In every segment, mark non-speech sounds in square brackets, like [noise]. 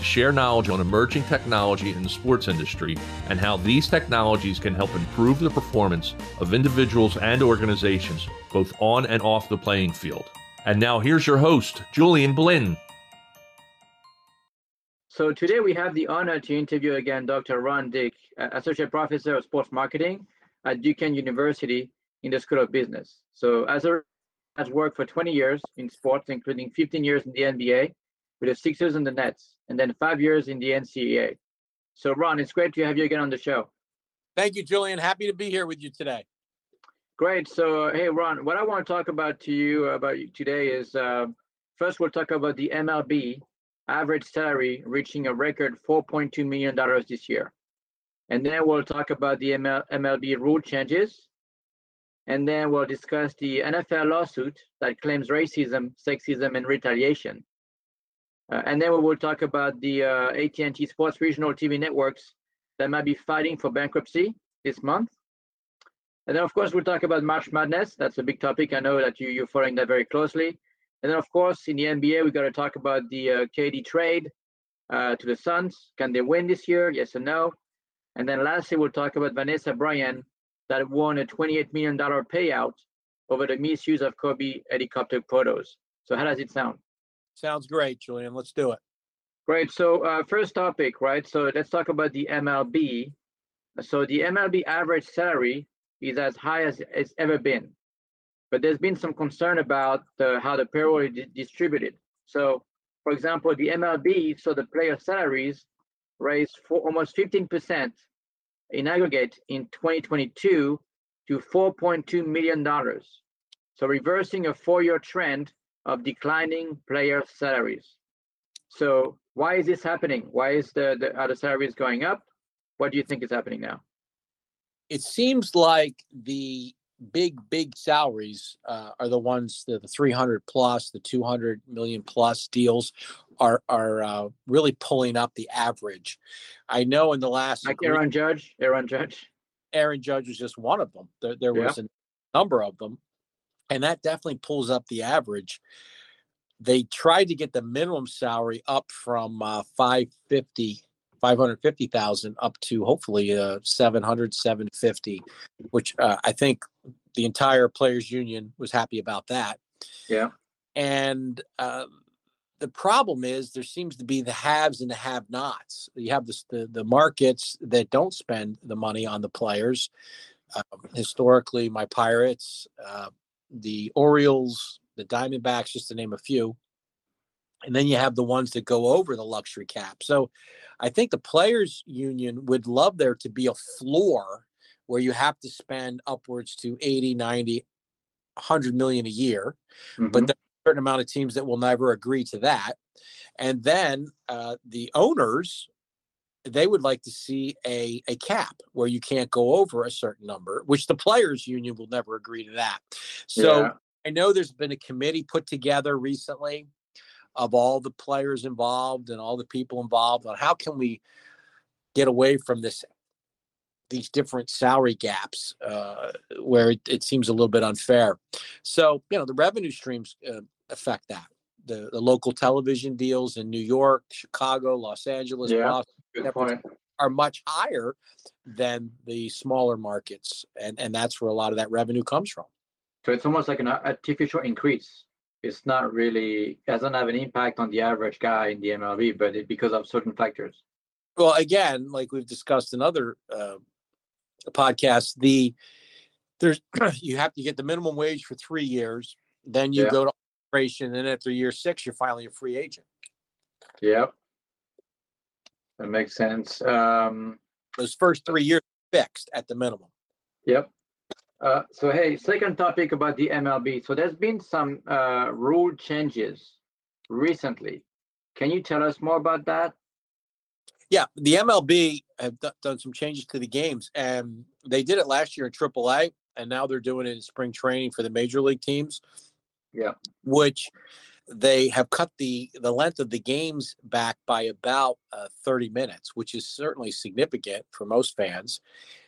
to share knowledge on emerging technology in the sports industry and how these technologies can help improve the performance of individuals and organizations, both on and off the playing field. And now here's your host, Julian Blinn. So today we have the honor to interview again Dr. Ron Dick, Associate Professor of Sports Marketing at Duquesne University in the School of Business. So as a has worked for 20 years in sports, including 15 years in the NBA, with the Sixers and the Nets, and then five years in the NCAA. So, Ron, it's great to have you again on the show. Thank you, Julian. Happy to be here with you today. Great. So, hey, Ron, what I want to talk about to you about today is uh, first we'll talk about the MLB average salary reaching a record 4.2 million dollars this year, and then we'll talk about the ML- MLB rule changes, and then we'll discuss the NFL lawsuit that claims racism, sexism, and retaliation. Uh, and then we will talk about the uh, AT&T Sports Regional TV networks that might be fighting for bankruptcy this month. And then, of course, we'll talk about March Madness. That's a big topic. I know that you, you're following that very closely. And then, of course, in the NBA, we got to talk about the uh, KD trade uh, to the Suns. Can they win this year? Yes or no? And then lastly, we'll talk about Vanessa Bryant that won a $28 million payout over the misuse of Kobe helicopter photos. So how does it sound? Sounds great, Julian. Let's do it. Great. So uh, first topic, right? So let's talk about the MLB. So the MLB average salary is as high as it's ever been, but there's been some concern about the, how the payroll is distributed. So, for example, the MLB, so the player salaries raised for almost 15% in aggregate in 2022 to 4.2 million dollars. So reversing a four-year trend of declining player salaries. So why is this happening? Why is the, the are the salaries going up? What do you think is happening now? It seems like the big, big salaries uh, are the ones the, the 300 plus, the 200 million plus deals are are uh, really pulling up the average. I know in the last like Aaron Judge, Aaron Judge, Aaron Judge was just one of them. There, there was a number of them and that definitely pulls up the average. They tried to get the minimum salary up from uh, 550 550,000 up to hopefully uh, 700 750 which uh, I think the entire players union was happy about that. Yeah. And uh, the problem is there seems to be the haves and the have-nots. You have this, the the markets that don't spend the money on the players. Um, historically, my Pirates, uh, the Orioles, the Diamondbacks, just to name a few. And then you have the ones that go over the luxury cap. So I think the players union would love there to be a floor where you have to spend upwards to 80, 90, 100 million a year. Mm-hmm. But there's a certain amount of teams that will never agree to that. And then uh, the owners they would like to see a, a cap where you can't go over a certain number, which the players union will never agree to that. So yeah. I know there's been a committee put together recently of all the players involved and all the people involved on how can we get away from this these different salary gaps uh, where it, it, seems a little bit unfair. So you know the revenue streams uh, affect that. The, the local television deals in New York, Chicago, Los Angeles, yeah. Boston. Are much higher than the smaller markets, and and that's where a lot of that revenue comes from. So it's almost like an artificial increase. It's not really doesn't have an impact on the average guy in the MLB, but it, because of certain factors. Well, again, like we've discussed in other uh, podcasts, the there's [clears throat] you have to get the minimum wage for three years, then you yeah. go to arbitration, and after year six, you're finally a free agent. Yep. That makes sense. Um, Those first three years fixed at the minimum. Yep. Uh, so hey, second topic about the MLB. So there's been some uh, rule changes recently. Can you tell us more about that? Yeah, the MLB have d- done some changes to the games, and they did it last year in AAA, and now they're doing it in spring training for the major league teams. Yeah, which they have cut the the length of the games back by about uh, 30 minutes, which is certainly significant for most fans.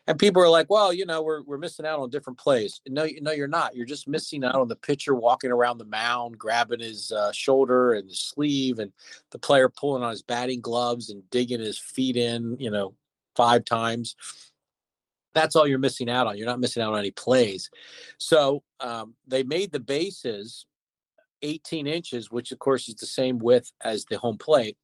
And people are like, "Well, you know, we're we're missing out on different plays." No, no, you're not. You're just missing out on the pitcher walking around the mound, grabbing his uh, shoulder and his sleeve, and the player pulling on his batting gloves and digging his feet in. You know, five times. That's all you're missing out on. You're not missing out on any plays. So um, they made the bases 18 inches, which of course is the same width as the home plate.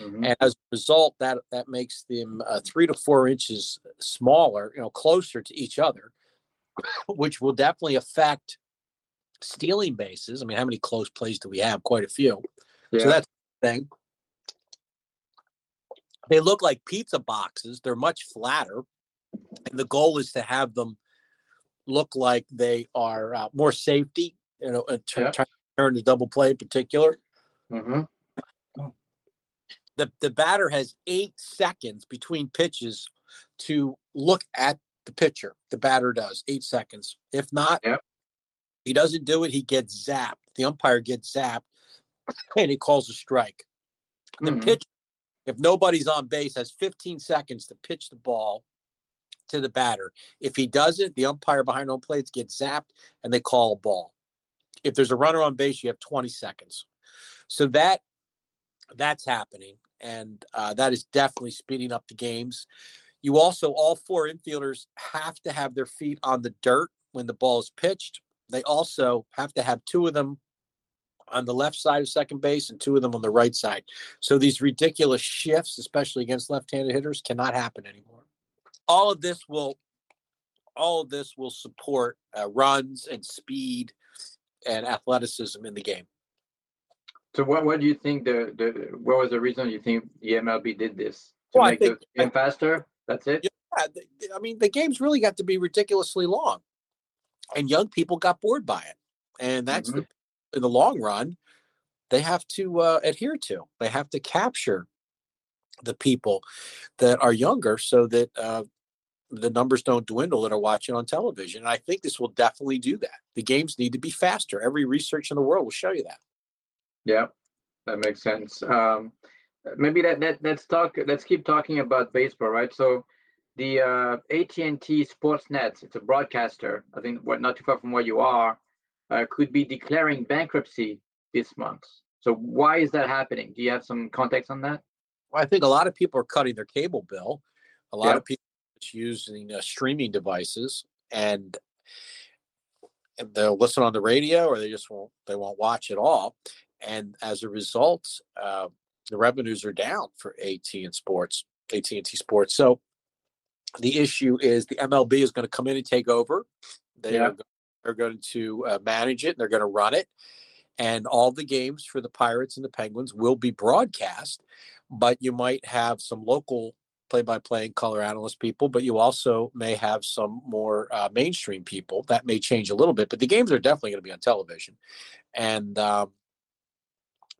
Mm-hmm. And as a result, that that makes them uh, three to four inches smaller, you know, closer to each other, [coughs] which will definitely affect stealing bases. I mean, how many close plays do we have? Quite a few. Yeah. So that's the thing. They look like pizza boxes. They're much flatter, and the goal is to have them look like they are uh, more safety. You know, turn, yeah. Turn the double play in particular. Mm-hmm the, the batter has eight seconds between pitches to look at the pitcher. The batter does eight seconds. If not, yep. he doesn't do it, he gets zapped. The umpire gets zapped [laughs] and he calls a strike. The mm-hmm. pitch, if nobody's on base, has 15 seconds to pitch the ball to the batter. If he doesn't, the umpire behind home plate gets zapped and they call a ball. If there's a runner on base, you have 20 seconds. So that that's happening and uh, that is definitely speeding up the games. You also, all four infielders have to have their feet on the dirt when the ball is pitched. They also have to have two of them on the left side of second base and two of them on the right side. So these ridiculous shifts, especially against left-handed hitters, cannot happen anymore. All of this will, all of this will support uh, runs and speed and athleticism in the game. So what what do you think the the what was the reason you think the MLB did this to well, make think, the game faster? That's it. Yeah, I mean the games really got to be ridiculously long, and young people got bored by it, and that's mm-hmm. the, in the long run they have to uh, adhere to. They have to capture the people that are younger so that uh, the numbers don't dwindle that are watching on television. And I think this will definitely do that. The games need to be faster. Every research in the world will show you that. Yeah, that makes sense. Um, maybe that, that let's talk. Let's keep talking about baseball, right? So, the uh, AT&T Sportsnet, it's a broadcaster. I think what not too far from where you are, uh, could be declaring bankruptcy this month. So, why is that happening? Do you have some context on that? Well, I think a lot of people are cutting their cable bill. A lot yep. of people using uh, streaming devices, and they'll listen on the radio, or they just won't. They won't watch at all and as a result, uh, the revenues are down for AT and Sports, AT and T Sports. So the issue is the MLB is going to come in and take over. They yeah. are, are going to uh, manage it. and they're going to run it, and all the games for the Pirates and the Penguins will be broadcast. But you might have some local play-by-play and color analyst people, but you also may have some more uh, mainstream people. That may change a little bit, but the games are definitely going to be on television, and um,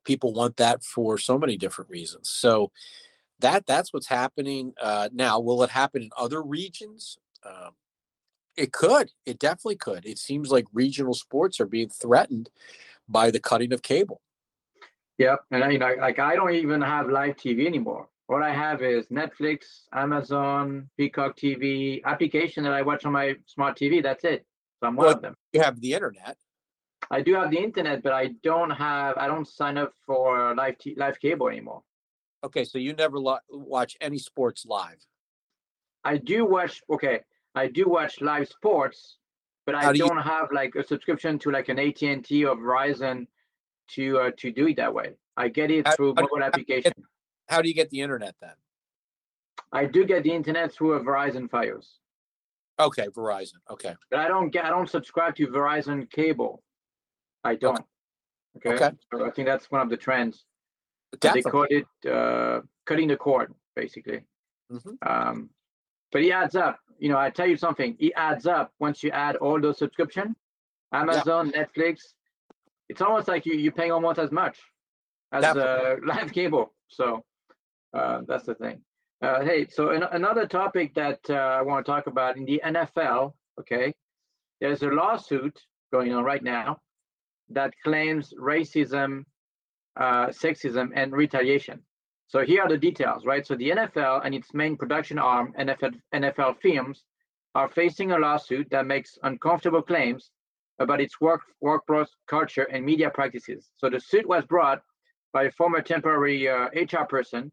people want that for so many different reasons. So that that's what's happening uh, now. Will it happen in other regions? Um, it could. It definitely could. It seems like regional sports are being threatened by the cutting of cable. Yep, and you know, like I don't even have live TV anymore. What I have is Netflix, Amazon, Peacock TV, application that I watch on my smart TV. That's it. So I'm one well, of them. You have the internet. I do have the internet, but I don't have. I don't sign up for live t- live cable anymore. Okay, so you never lo- watch any sports live. I do watch. Okay, I do watch live sports, but I do not have like a subscription to like an AT and T or Verizon to uh, to do it that way. I get it through mobile application. How do you get the internet then? I do get the internet through a Verizon Fios. Okay, Verizon. Okay. But I don't get. I don't subscribe to Verizon cable. I don't. Okay. okay. So I think that's one of the trends. Definitely. They call it uh, cutting the cord, basically. Mm-hmm. Um, but it adds up. You know, I tell you something. It adds up once you add all those subscription, Amazon, yeah. Netflix. It's almost like you you're paying almost as much as uh, [laughs] live cable. So uh, that's the thing. Uh, hey, so an- another topic that uh, I want to talk about in the NFL, okay, there's a lawsuit going on right now that claims racism, uh, sexism, and retaliation. So here are the details, right? So the NFL and its main production arm, NFL, NFL Films, are facing a lawsuit that makes uncomfortable claims about its work workforce culture and media practices. So the suit was brought by a former temporary uh, HR person,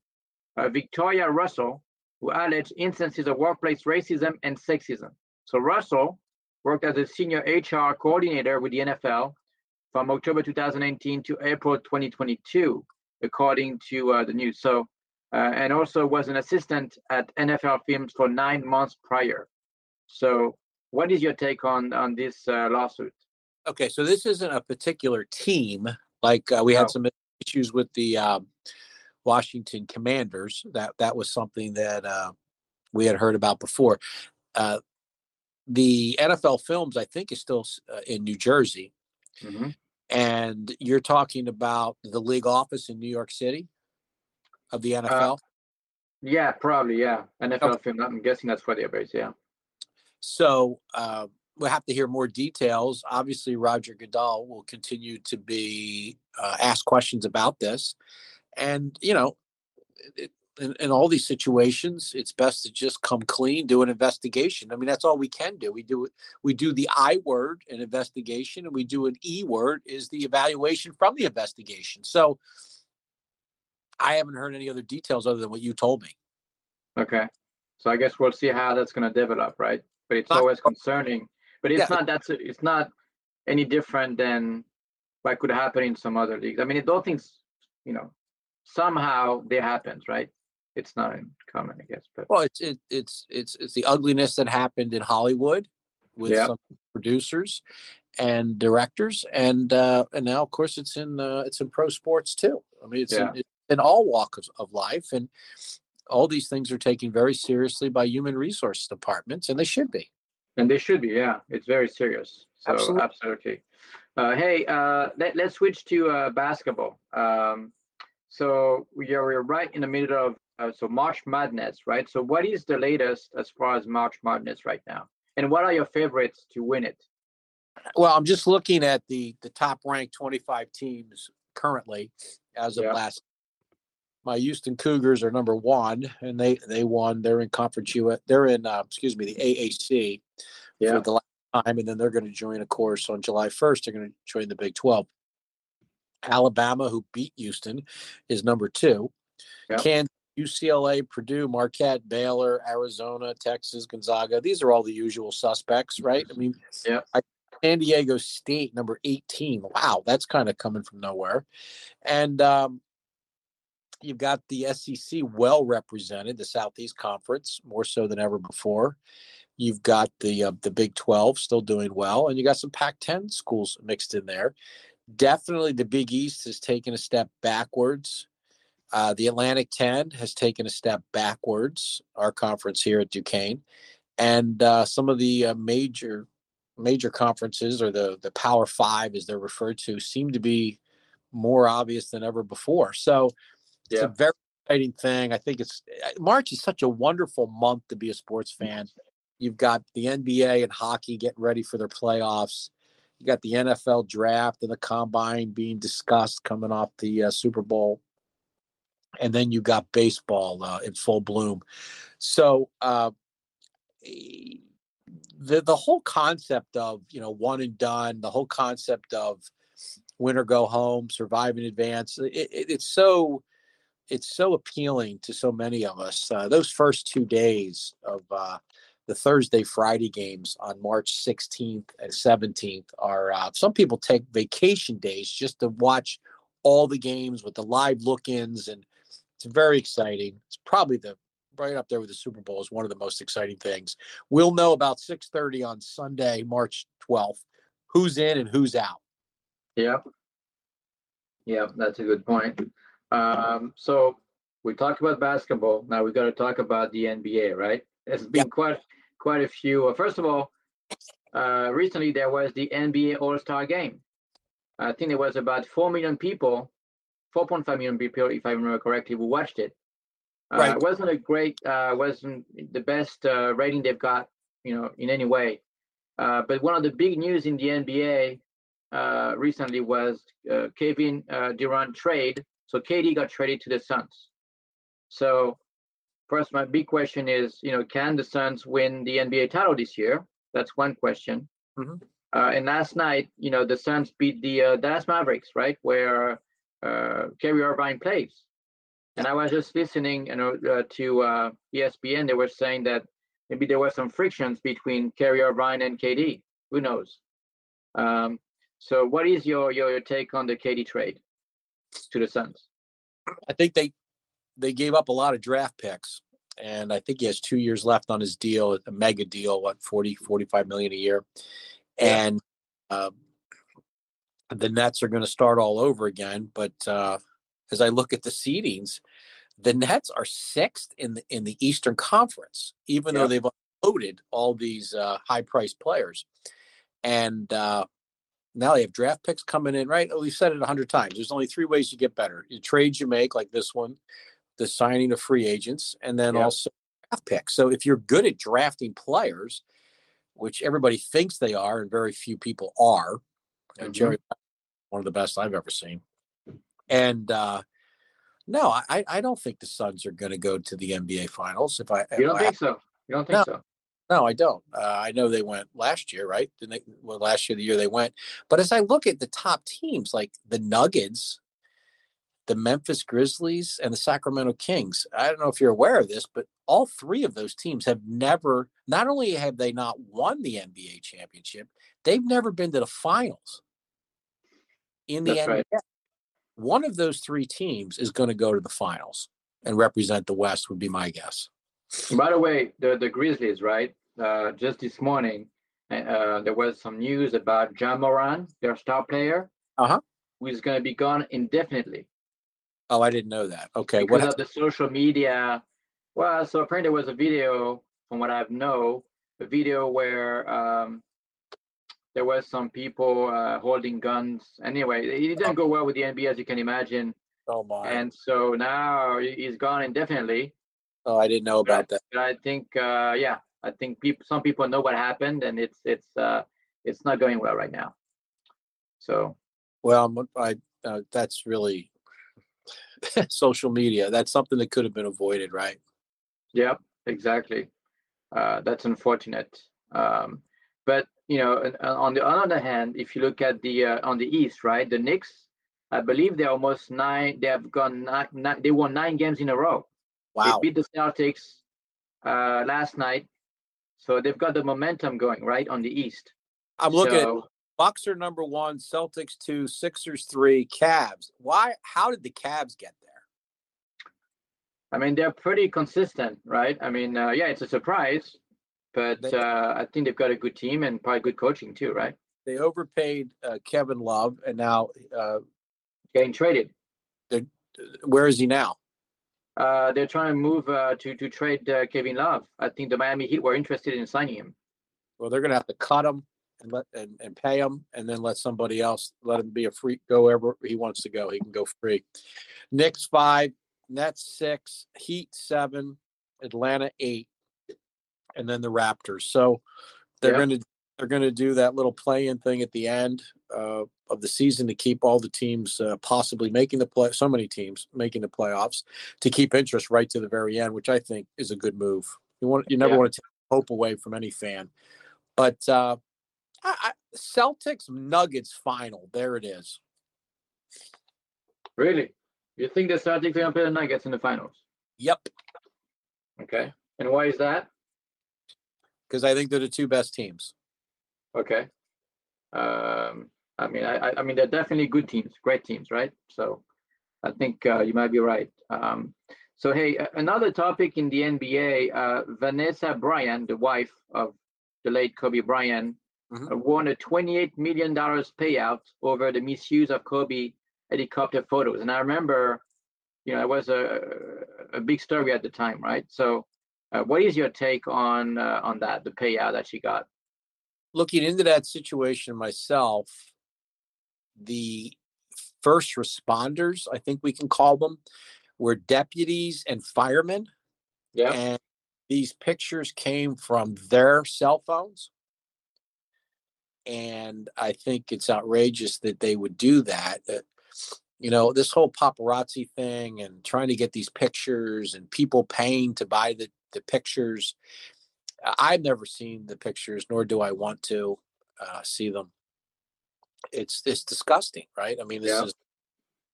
Victoria Russell, who alleged instances of workplace racism and sexism. So Russell worked as a senior HR coordinator with the NFL from October 2019 to April 2022, according to uh, the news. So, uh, and also was an assistant at NFL Films for nine months prior. So, what is your take on on this uh, lawsuit? Okay, so this isn't a particular team. Like uh, we had No. some issues with the um, Washington Commanders. That that was something that uh, we had heard about before. Uh, the NFL Films, I think, is still uh, in New Jersey, Mhm. and you're talking about the league office in New York City of the NFL. Yeah, probably. Yeah, NFL Film. I'm guessing that's where they're based. Yeah. So uh, we'll have to hear more details. Obviously, Roger Goodell will continue to be uh, asked questions about this, and you know, it, in, in all these situations, it's best to just come clean, do an investigation. I mean, that's all we can do. We do we do the I word, an investigation, and we do an E word, is the evaluation from the investigation. So. I haven't heard any other details other than what you told me. Okay. So I guess we'll see how that's going to develop, right? But it's Not- always concerning. But it's Yeah. not that's it's not any different than what could happen in some other leagues. I mean, it those things, you know, somehow they happens, right? It's not uncommon, I guess. But Well, it's it, it's it's it's the ugliness that happened in Hollywood with Yeah. some producers and directors, and uh, and now of course it's in uh, it's in pro sports too. I mean, it's Yeah. in, it's in all walks of, of life, and all these things are taken very seriously by human resource departments, and they should be. and they should be, yeah. It's very serious. So Absolutely. absolutely. Uh, hey, uh, let, let's switch to uh, basketball. Um, so we are we're right in the middle of uh, so March Madness, right? So what is the latest as far as March Madness right now? And what are your favorites to win it? Well, I'm just looking at the the top ranked 25 teams currently as of Yeah. last. My Houston Cougars are number one, and they they won. They're in conference U. They're in uh, excuse me the AAC Yeah. for the last time, and then they're going to join a course on July 1st. They're going to join the Big 12. Alabama, who beat Houston, is number two. Kansas, UCLA, Purdue, Marquette, Baylor, Arizona, Texas, Gonzaga. These are all the usual suspects, right? I mean, Yeah. San Diego State, number 18. Wow, that's kind of coming from nowhere. And um, you've got the SEC well represented, the Southeast Conference, more so than ever before. You've got the uh, the Big 12 still doing well, and you got some Pac-10 schools mixed in there. Definitely, the Big East has taken a step backwards. Uh, the Atlantic 10 has taken a step backwards. Our conference here at Duquesne, and uh, some of the uh, major major conferences or the the Power Five, as they're referred to, seem to be more obvious than ever before. So it's Yeah. a very exciting thing. I think it's March is such a wonderful month to be a sports fan. You've got the NBA and hockey getting ready for their playoffs. You got the NFL draft and the combine being discussed coming off the uh, Super Bowl. And then you got baseball uh, in full bloom. So uh, the the whole concept of you know one and done, the whole concept of win or go home, survive in advance, it, it, it's so it's so appealing to so many of us. Uh, those first two days of uh, the Thursday Friday games on March 16th and 17th are uh, some people take vacation days just to watch all the games with the live look-ins and it's very exciting. It's probably the right up there with the Super Bowl is one of the most exciting things. We'll know about 6:30 on Sunday, March 12th, who's in and who's out. Yeah. Yeah, that's a good point. Um, so we talked about basketball. Now we've got to talk about the NBA, right? There's been quite quite a few. Uh, first of all, uh, recently there was the NBA All Star Game. I think there was about four million people, 4.5 million people, if I remember correctly, who watched it. Uh, right. It wasn't a great, uh, wasn't the best uh, rating they've got, you know, in any way. Uh, but one of the big news in the NBA uh, recently was uh, Kevin uh, Durant trade. So KD got traded to the Suns. So first, my big question is, you know, can the Suns win the NBA title this year? That's one question. Mm-hmm. Uh, and last night, you know, the Suns beat the uh, Dallas Mavericks, right, where uh, Kyrie Irving plays. And I was just listening, you know, uh, to uh, ESPN. They were saying that maybe there were some frictions between Kyrie Irving and KD. Who knows? Um, so, what is your, your your take on the KD trade to the Suns? I think they they gave up a lot of draft picks, and I think he has two years left on his deal, a mega deal, what 40, 45 million a year, and uh, the Nets are going to start all over again. But uh, as I look at the seedings, the Nets are sixth in the in the Eastern Conference, even yeah. though they've loaded all these uh, high priced players, and uh, now they have draft picks coming in, right? We've said it a hundred times. There's only three ways you get better: you trades you make, like this one, the signing of free agents, and then yep. also draft picks. So if you're good at drafting players, which everybody thinks they are, and very few people are, mm-hmm. and Jerry, one of the best I've ever seen. And uh, no, I, I don't think the Suns are going to go to the NBA Finals. If I you don't think so, you don't think no. so. No, I don't. Uh, I know they went last year, right? Didn't they, well, last year, the year they went. But as I look at the top teams, like the Nuggets, the Memphis Grizzlies, and the Sacramento Kings, I don't know if you're aware of this, but all three of those teams have never, not only have they not won the NBA championship, they've never been to the finals in the That's NBA. Right. One of those three teams is going to go to the finals and represent the West, would be my guess. By the way, the the Grizzlies, right? Uh, just this morning, uh, there was some news about Ja Morant, their star player, uh-huh. who is going to be gone indefinitely. Oh, I didn't know that. Okay, because what of the social media. Well, so apparently there was a video, from what I know, a video where um, there was some people uh, holding guns. Anyway, it didn't go well with the NBA, as you can imagine. Oh my! And so now he's gone indefinitely. Oh, I didn't know about but, that. I think, uh, yeah, I think people, some people know what happened, and it's it's uh, it's not going well right now. So, well, I uh, that's really [laughs] social media. That's something that could have been avoided, right? Yep, exactly. Uh, that's unfortunate. Um, but you know, on the other hand, if you look at the uh, on the East, right, the Knicks, I believe they're almost nine. They have gone nine, nine, They won nine games in a row. Wow. They beat the Celtics uh, last night, so they've got the momentum going right on the East. I'm looking so, at Bucks are number one, Celtics two, Sixers three, Cavs. Why? How did the Cavs get there? I mean, they're pretty consistent, right? I mean, uh, yeah, it's a surprise, but they, uh, I think they've got a good team and probably good coaching too, right? They overpaid uh, Kevin Love, and now uh, getting traded. Where is he now? Uh, they're trying to move uh, to to trade uh, Kevin Love. I think the Miami Heat were interested in signing him. Well, they're going to have to cut him and let and, and pay him, and then let somebody else let him be a free go wherever he wants to go. He can go free. Knicks five, Nets six, Heat seven, Atlanta eight, and then the Raptors. So they're going to they're going to do that little play-in thing at the end uh, of the season to keep all the teams uh, possibly making the play. So many teams making the playoffs to keep interest right to the very end, which I think is a good move. You want you never yeah. want to take hope away from any fan, but uh, I, Celtics Nuggets final. There it is. Really? You think the Celtics are going to play the Nuggets in the finals? Yep. Okay. And why is that? Because I think they're the two best teams. Okay. Um, I mean, I, I mean, they're definitely good teams, great teams, right? So I think uh, you might be right. Um, so, hey, another topic in the NBA, uh, Vanessa Bryant, the wife of the late Kobe Bryant, mm-hmm. Won a $28 million payout over the misuse of Kobe helicopter photos. And I remember, you know, it was a, a big story at the time, right? So, uh, what is your take on uh, on that, the payout that she got? looking into that situation myself, the first responders, I think we can call them, were deputies and firemen. Yeah. And these pictures came from their cell phones. And I think it's outrageous that they would do that. That you know, this whole paparazzi thing and trying to get these pictures and people paying to buy the, the pictures. I've never seen the pictures, nor do I want to uh, see them. It's it's disgusting, right? I mean, this Yeah. is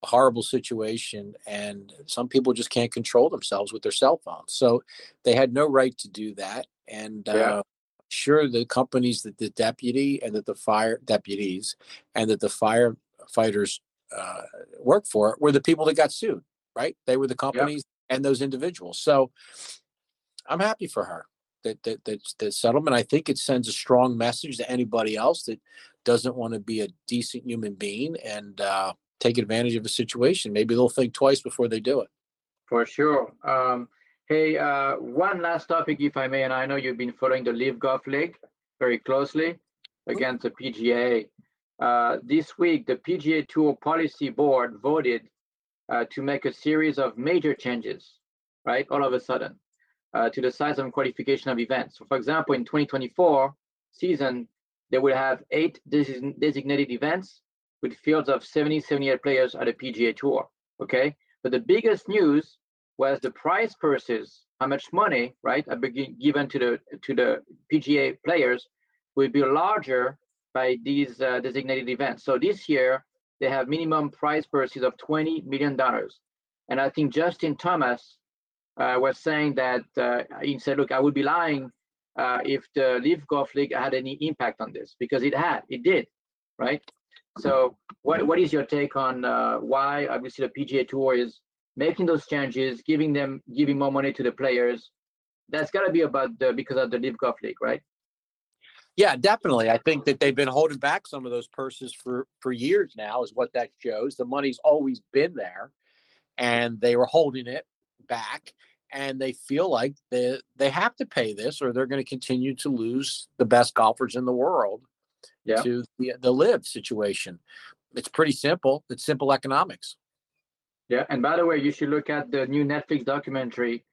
a horrible situation, and some people just can't control themselves with their cell phones. So they had no right to do that. And Yeah. uh, sure, the companies that the deputy and that the fire deputies and that the firefighters uh, work for were the people that got sued, right? They were the companies and those individuals. So I'm happy for her that that that that settlement. I think it sends a strong message to anybody else that doesn't want to be a decent human being and uh, take advantage of a situation. Maybe they'll think twice before they do it. For sure. Um, hey, uh, one last topic, if I may, and I know you've been following the LIV Golf League very closely against the PGA. Uh, this week, the PGA Tour Policy Board voted uh, to make a series of major changes, right? All of a sudden, uh, to the size and qualification of events. So, for example, in 2024 season, they will have eight design- designated events with fields of 70, 78 players at the PGA Tour. Okay, but the biggest news was the prize purses, how much money, right, are given to the to the PGA players will be larger by these uh, designated events. So this year they have minimum prize purses of 20 million dollars, and I think Justin Thomas uh, was saying that uh, he said, "Look, I would be lying uh, if the LIV Golf League had any impact on this because it had, it did, right?" So, what what is your take on uh, why obviously the PGA Tour is making those changes, giving them giving more money to the players? That's got to be about the because of the LIV Golf League, right? Yeah, definitely. I think that they've been holding back some of those purses for for years now, is what that shows. The money's always been there, and they were holding it back, and they feel like they they have to pay this, or they're going to continue to lose the best golfers in the world Yeah. to the the live situation. It's pretty simple. It's simple economics. Yeah. And by the way, you should look at the new Netflix documentary,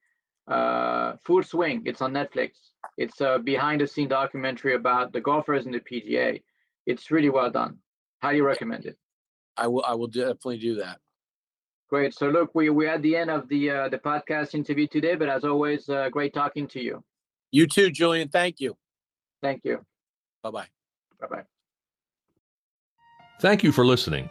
uh, Full Swing. It's on Netflix. It's a behind the scene documentary about the golfers in the PGA. It's really well done. Highly recommend it. I will I will definitely do that. Great. So look, we we're at the end of the uh, the podcast interview today, but as always, uh, great talking to you. You too, Julian. Thank you. Thank you. Bye bye. Bye bye. Thank you for listening.